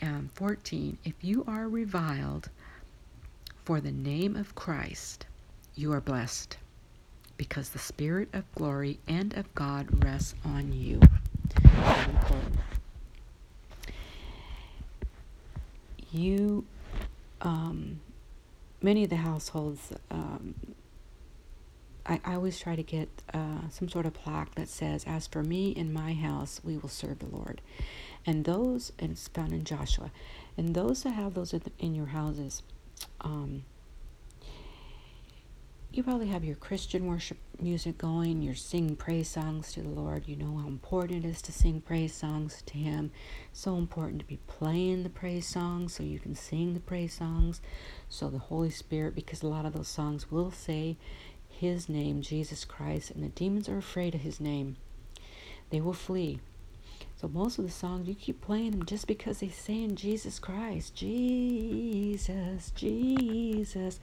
and 14 If you are reviled for the name of Christ, you are blessed because the Spirit of glory and of God rests on you. You, um, many of the households, um, I, I, always try to get uh, some sort of plaque that says, As for me and my house, we will serve the Lord. And those, and it's found in Joshua, and those that have those in your houses, um, you probably have your Christian worship music going, you're singing praise songs to the Lord. You know how important it is to sing praise songs to Him. So important to be playing the praise songs so you can sing the praise songs. So the Holy Spirit, because a lot of those songs will say His name, Jesus Christ, and the demons are afraid of His name. They will flee. So most of the songs you keep playing them just because they say in Jesus Christ, Jesus, Jesus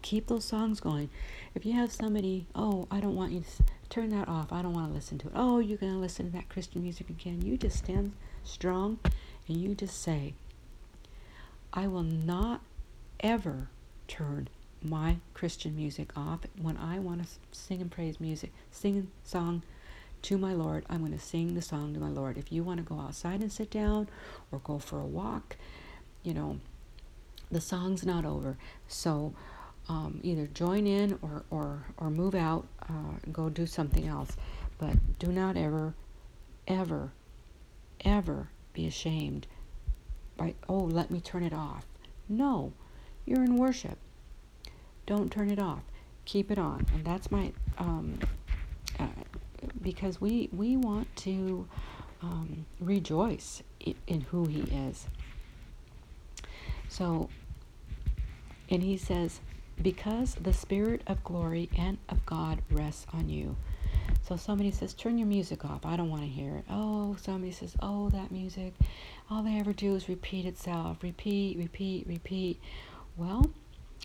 keep those songs going. If you have somebody, oh, I don't want you to turn that off. I don't want to listen to it. Oh, you're going to listen to that Christian music again. You just stand strong and you just say, I will not ever turn my Christian music off when I want to sing and praise music, sing song to my Lord. I'm going to sing the song to my Lord. If you want to go outside and sit down or go for a walk, you know, the song's not over. So um, either join in or, or, or move out, uh, go do something else. But do not ever, ever, ever be ashamed by, oh, let me turn it off. No, you're in worship. Don't turn it off. Keep it on. And that's my, um, because we, we want to um, rejoice in, in who He is. So, and He says, because the Spirit of glory and of God rests on you. So somebody says, turn your music off. I don't want to hear it. Oh, somebody says, oh, that music. All they ever do is repeat itself. Repeat, repeat, repeat. Well,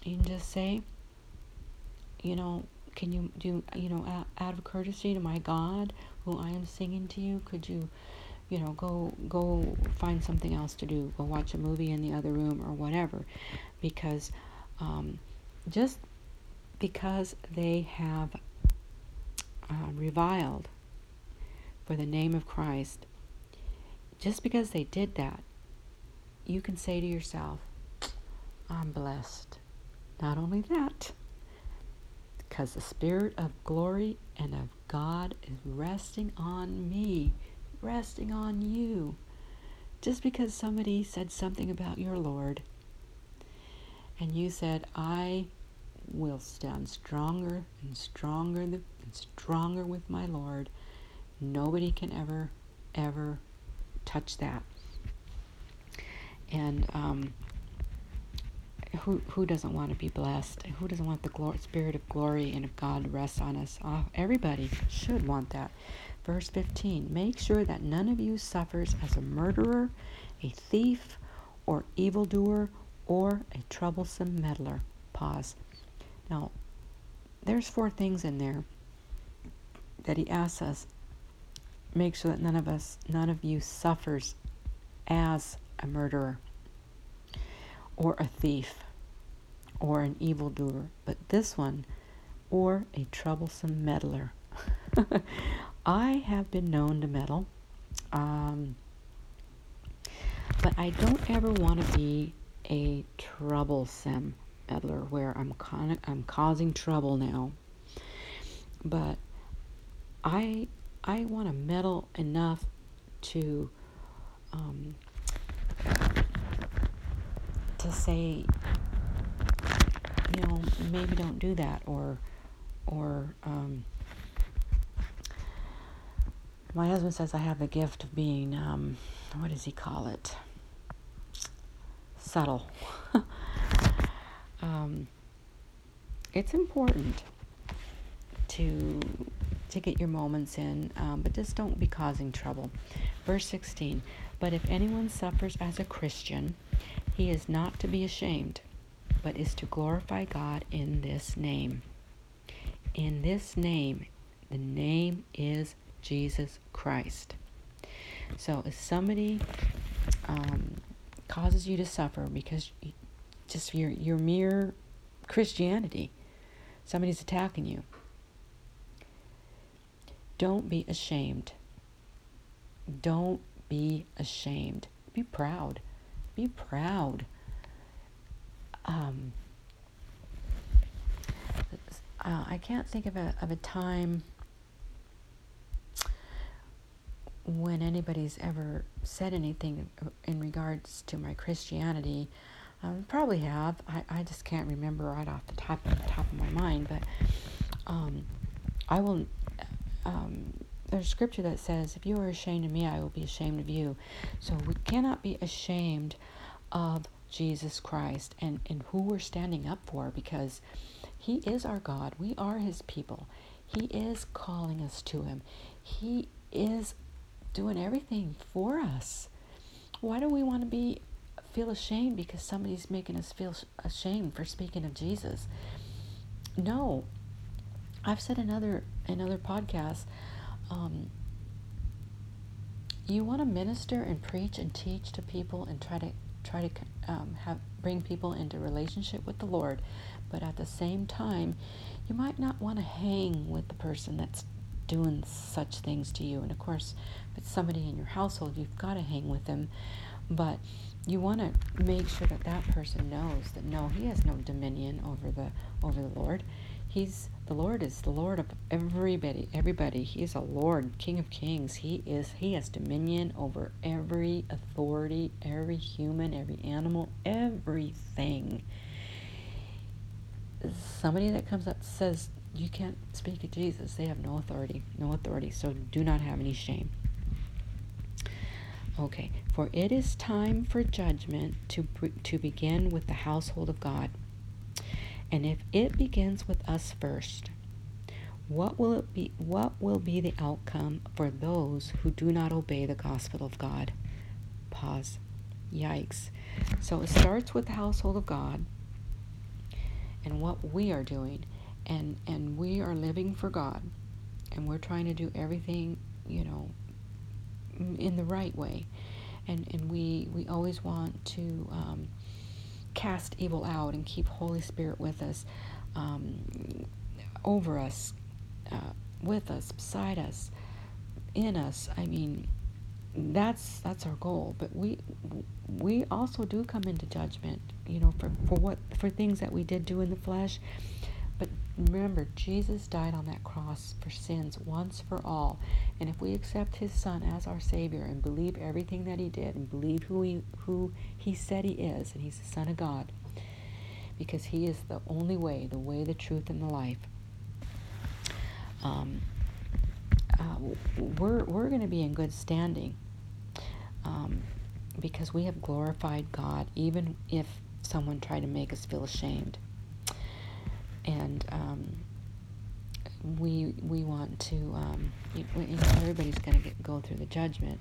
you can just say, you know, can you do, you know, out of courtesy to my God, who I am singing to you, could you, you know, go go find something else to do. Go watch a movie in the other room or whatever, because um, just because they have uh, reviled for the name of Christ, just because they did that, you can say to yourself, I'm blessed. Not only that, because the Spirit of glory and of God is resting on me, resting on you. Just because somebody said something about your Lord, and you said, I will stand stronger and stronger and stronger with my Lord. Nobody can ever, ever touch that. And um, who who doesn't want to be blessed? Who doesn't want the glory, spirit of glory and of God to rest on us? Oh, everybody should want that. Verse 15 Make sure that none of you suffers as a murderer, a thief, or evildoer, or a troublesome meddler. Pause. Now, there's four things in there that he asks us make sure that none of us, none of you suffers as a murderer or a thief or an evildoer, but this one, or a troublesome meddler. I have been known to meddle, um, but I don't ever want to be a troublesome meddler where I'm con- I'm causing trouble now. But I I want to meddle enough to um, to say you know maybe don't do that or or um, my husband says I have the gift of being um, what does he call it subtle um, it's important to to get your moments in, um, but just don't be causing trouble. Verse 16. But if anyone suffers as a Christian, he is not to be ashamed, but is to glorify God in this name. In this name, the name is Jesus Christ. So if somebody um, causes you to suffer because just your your mere Christianity, somebody's attacking you. Don't be ashamed. Don't be ashamed. Be proud. Be proud. Um, uh, I can't think of a of a time when anybody's ever said anything in regards to my Christianity. Um, probably have. I, I just can't remember right off the top of the top of my mind, but um, I will. Um, there's scripture that says, "If you are ashamed of me, I will be ashamed of you." So we cannot be ashamed of Jesus Christ and and who we're standing up for because He is our God. We are His people. He is calling us to Him. He is doing everything for us. Why do we want to be feel ashamed because somebody's making us feel ashamed for speaking of Jesus? No. I've said in other in other podcasts, um, you want to minister and preach and teach to people and try to try to um, have bring people into relationship with the Lord, but at the same time, you might not want to hang with the person that's doing such things to you. And of course, if it's somebody in your household, you've got to hang with them. But you want to make sure that that person knows that no, he has no dominion over the over the Lord. He's the Lord is the Lord of everybody. Everybody. He is a Lord, King of Kings. He is. He has dominion over every authority, every human, every animal, everything. Somebody that comes up says you can't speak of Jesus. They have no authority, no authority. So do not have any shame. Okay, for it is time for judgment to to begin with the household of God. And if it begins with us first, what will it be what will be the outcome for those who do not obey the gospel of God? Pause. Yikes. So it starts with the household of God and what we are doing and and we are living for God and we're trying to do everything you know in the right way and and we we always want to um, cast evil out and keep Holy Spirit with us um, over us uh, with us beside us in us. I mean that's that's our goal. But we we also do come into judgment you know for for what for things that we did do in the flesh remember, Jesus died on that cross for sins once for all. And if we accept his son as our savior and believe everything that he did and believe who he who he said he is and he's the son of God because he is the only way, the way, the truth and the life. Um, uh, we're we're going to be in good standing um, because we have glorified God, even if someone tried to make us feel ashamed and um, we we want to um, you know, everybody's going to go through the judgment.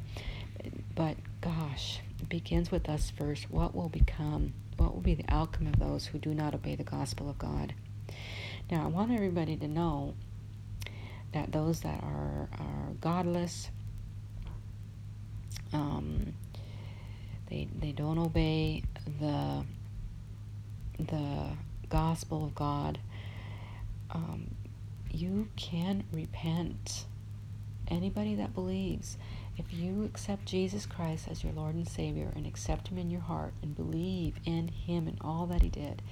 But gosh it begins with us first. What will become what will be the outcome of those who do not obey the gospel of god? Now i want everybody to know that those that are are godless um, they they don't obey the the gospel of god um, you can repent. Anybody that believes, if you accept Jesus Christ as your Lord and Savior and accept Him in your heart and believe in Him and all that He did,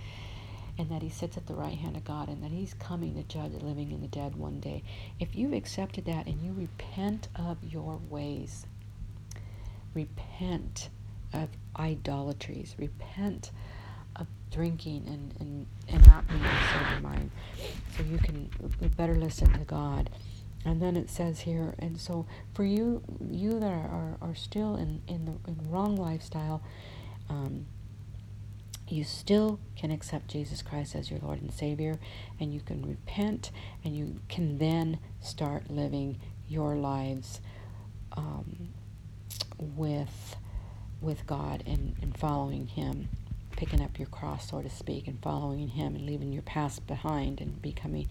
and that He sits at the right hand of God and that He's coming to judge the living and the dead one day, if you've accepted that and you repent of your ways, repent of idolatries, repent drinking and, and, and not being sober mind. So you can better listen to God. And then it says here, and so for you, you that are, are, are still in, in the in wrong lifestyle, um, you still can accept Jesus Christ as your Lord and Savior, and you can repent, and you can then start living your lives um, with with God and, and following Him picking up your cross, so to speak, and following Him and leaving your past behind and becoming,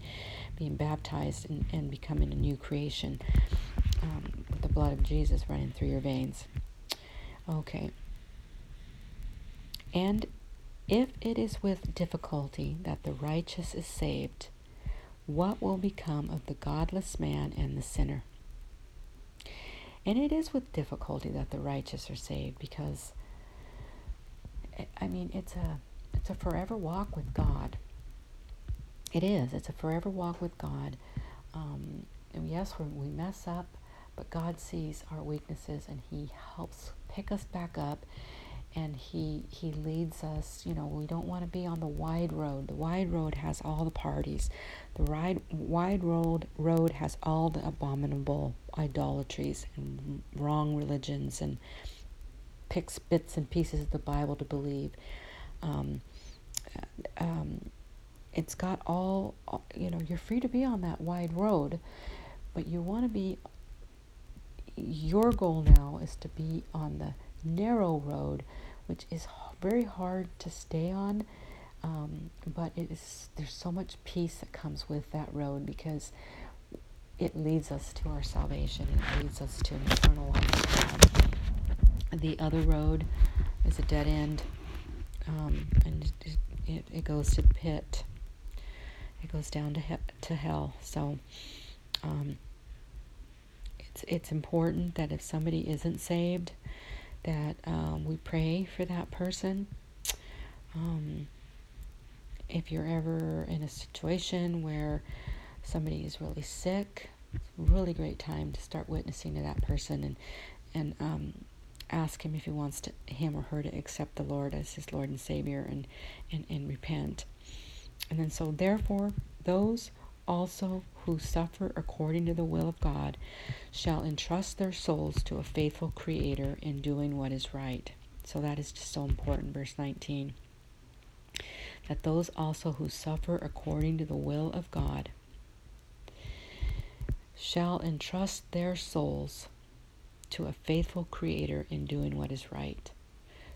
being baptized and, and becoming a new creation um, with the blood of Jesus running through your veins. Okay. And if it is with difficulty that the righteous is saved, what will become of the godless man and the sinner? And it is with difficulty that the righteous are saved because I mean it's a it's a forever walk with God. It is. It's a forever walk with God. Um, and yes, we mess up, but God sees our weaknesses and He helps pick us back up and he he leads us you know we don't want to be on the wide road the wide road has all the parties the wide wide road road has all the abominable idolatries and wrong religions and picks bits and pieces of the bible to believe. Um, um, it's got all you know you're free to be on that wide road but you want to be your goal now is to be on the narrow road which is very hard to stay on um, but it is there's so much peace that comes with that road because it leads us to our salvation it leads us to an eternal life the other road is a dead end um, and it, it, goes to the pit it goes down to he- to hell. So um, it's it's important that if somebody isn't saved, that um, we pray for that person. Um, if you're ever in a situation where somebody is really sick, it's a really great time to start witnessing to that person and and um, ask him if he wants to, him or her to accept the Lord as his Lord and Savior and, and, and repent. And then, so therefore, those also who suffer according to the will of God shall entrust their souls to a faithful Creator in doing what is right. So that is just so important. Verse 19. That those also who suffer according to the will of God shall entrust their souls to a faithful Creator in doing what is right.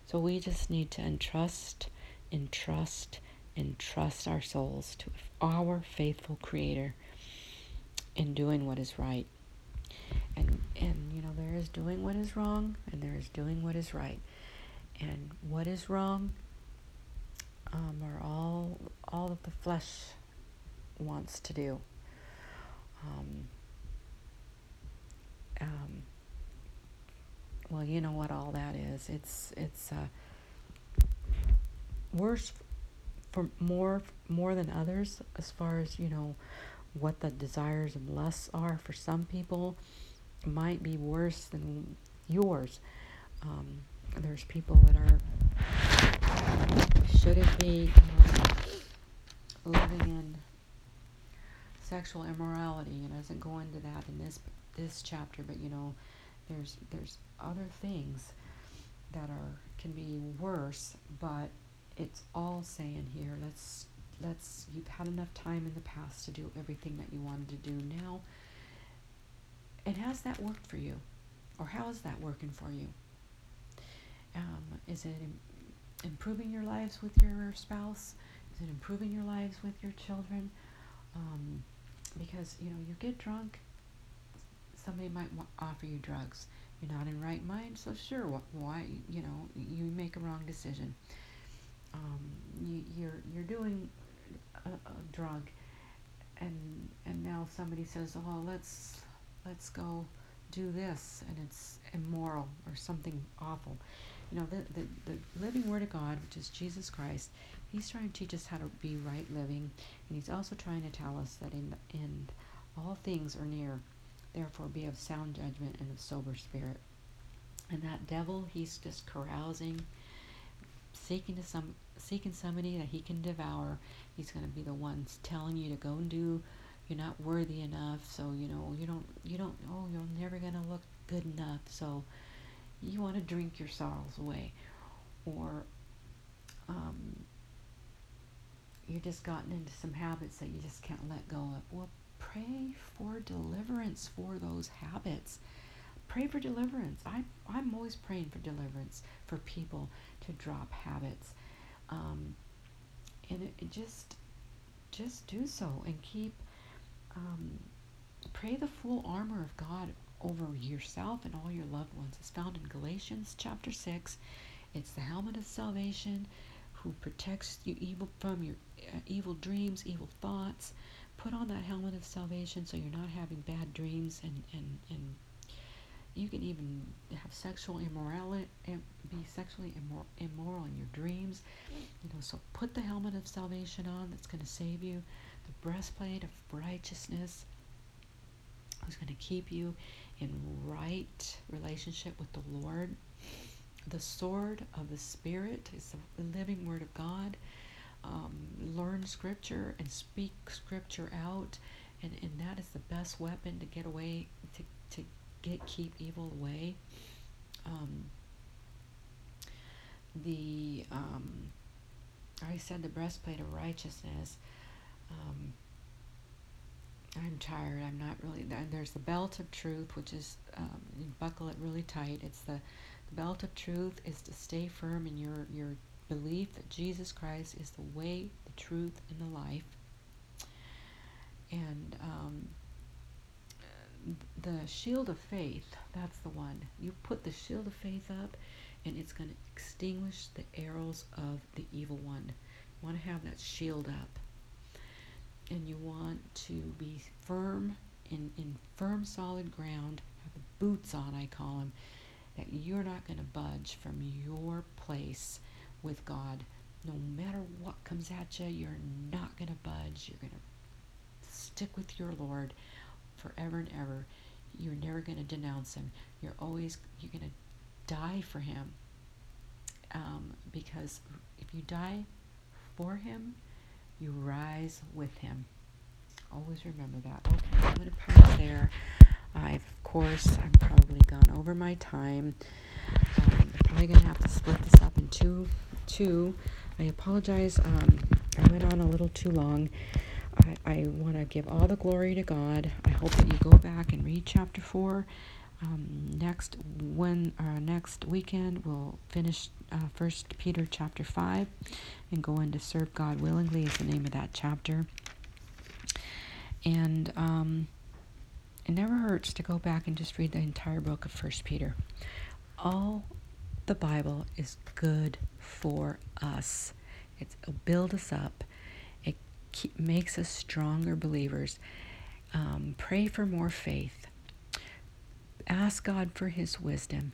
So we just need to entrust, entrust, entrust our souls to our faithful Creator in doing what is right. And, and you know, there is doing what is wrong and there is doing what is right. And what is wrong um, are all, all that the flesh wants to do. Um, um, well, you know what all that is. It's it's uh, worse for more more than others as far as you know what the desires and lusts are for some people. Might be worse than yours. Um, there's people that are shouldn't be um, living in sexual immorality. And doesn't go into that in this this chapter but you know there's there's other things that are can be worse but it's all saying here let's let's you've had enough time in the past to do everything that you wanted to do now. And has that worked for you? Or how is that working for you? Um, is it Im- improving your lives with your spouse? Is it improving your lives with your children? Um, because you know you get drunk somebody might offer you drugs you're not in right mind so sure why you know you make a wrong decision um, you, you're you're doing a, a drug, and and now somebody says, oh, let's let's go do this, and it's immoral or something awful. You know, the, the, the living Word of God, which is Jesus Christ, He's trying to teach us how to be right living, and He's also trying to tell us that in the end, all things are near. Therefore, be of sound judgment and of sober spirit. And that devil, he's just carousing seeking to some seeking somebody that he can devour. He's going to be the ones telling you to go and do. You're not worthy enough, so you know you don't you don't. Oh, you're never going to look good enough, so you want to drink your sorrows away, or um, you're just gotten into some habits that you just can't let go of. Well, pray for deliverance for those habits pray for deliverance. I, I'm always praying for deliverance for people to drop habits. Um, and it, it, just, just do so and keep, um, pray the full armor of God over yourself and all your loved ones. It's found in Galatians chapter 6 It's the helmet of salvation who protects you evil from your uh, evil dreams, evil thoughts. Put on that helmet of salvation so you're not having bad dreams and, and, and you can even have sexual immorality and be sexually immor- immoral in your dreams you know so put the helmet of salvation on that's going to save you. The breastplate of righteousness who's going to keep you in right relationship with the lord. The sword of the spirit is the living word of god um, learn scripture and speak scripture out and, and that is the best weapon to get away to, to get keep evil away. Um, the um, I said the breastplate of righteousness. Um, I'm tired. I'm not really. There's the belt of truth, which is um, you buckle it really tight. It's the, the belt of truth is to stay firm in your your belief that Jesus Christ is the way, the truth, and the life. And um, the shield of faith, that's the one. You put the shield of faith up, and it's going to extinguish the arrows of the evil one. You want to have that shield up. And you want to be firm in, in firm, solid ground. Have the boots on, I call them. That you're not going to budge from your place with God. No matter what comes at you, you're not going to budge. You're going to stick with your Lord forever and ever. You're never going to denounce him. You're always you're going to die for him. Um, because if you die for him, you rise with him. Always remember that. Okay, I'm going to pause there. I've, of course, I've probably gone over my time. Um, I'm probably going to have to split this up in two. Two. I apologize. Um, I went on a little too long. I, I want to give all the glory to God. I hope that you go back and read chapter 4. Um, next when uh, next weekend we'll finish uh, First Peter chapter 5 and go into serve God willingly is the name of that chapter. And um, it never hurts to go back and just read the entire book of First Peter. All the Bible is good for us. It'll build us up keep, makes us stronger believers. Um, pray for more faith. Ask God for His wisdom.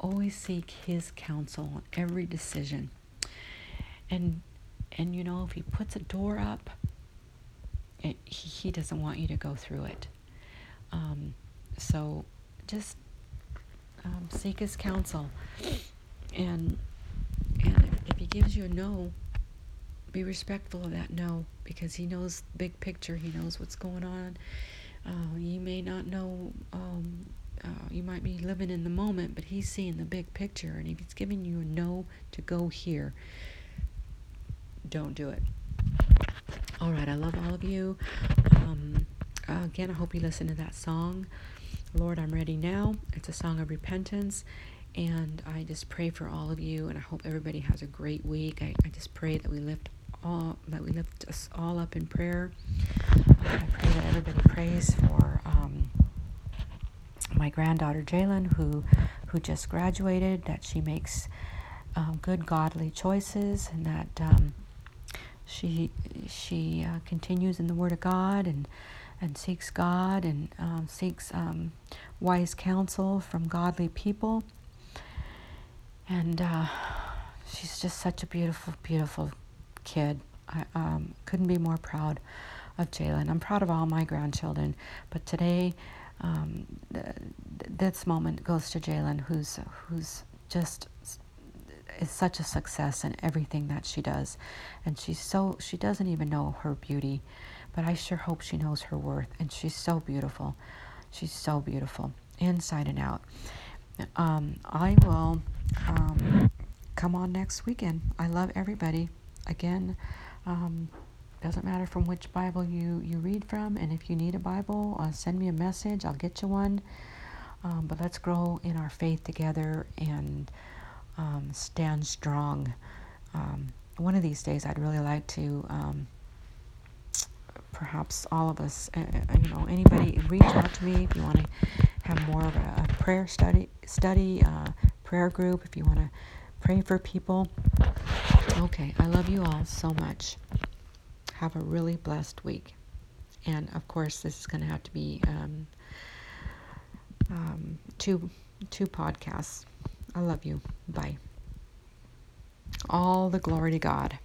Always seek His counsel on every decision. And and you know if He puts a door up, it, he, he doesn't want you to go through it. Um, so just um, seek His counsel. And and if He gives you a no, be respectful of that no because he knows the big picture he knows what's going on. Uh, you may not know um, uh, you might be living in the moment but he's seeing the big picture and if he's giving you a no to go here don't do it. All right i love all of you. Um, again i hope you listen to that song lord i'm ready now it's a song of repentance and I just pray for all of you, and I hope everybody has a great week. I, I just pray that we lift all that we lift us all up in prayer. I pray that everybody prays for um, my granddaughter Jalen, who who just graduated, that she makes um, good godly choices, and that um, she she uh, continues in the Word of God and and seeks God and um, seeks um, wise counsel from godly people. And uh, she's just such a beautiful, beautiful kid. I um, couldn't be more proud of Jalen. I'm proud of all my grandchildren, but today, um, th- this moment goes to Jalen, who's who's just is such a success in everything that she does, and she's so she doesn't even know her beauty, but I sure hope she knows her worth, and she's so beautiful. She's so beautiful inside and out. Um, I will um, come on next weekend. I love everybody again, um, doesn't matter from which Bible you, you read from. And if you need a Bible, uh, send me a message. I'll get you one. Um, but let's grow in our faith together and um, stand strong. Um, one of these days, I'd really like to perhaps all of us, uh, uh, you know, anybody reach out to me if you want to have more of a, a prayer study, study uh, prayer group if you want to pray for people. Okay, I love you all so much. Have a really blessed week. And of course, this is going to have to be um, um, two two podcasts. I love you. Bye. All the glory to God.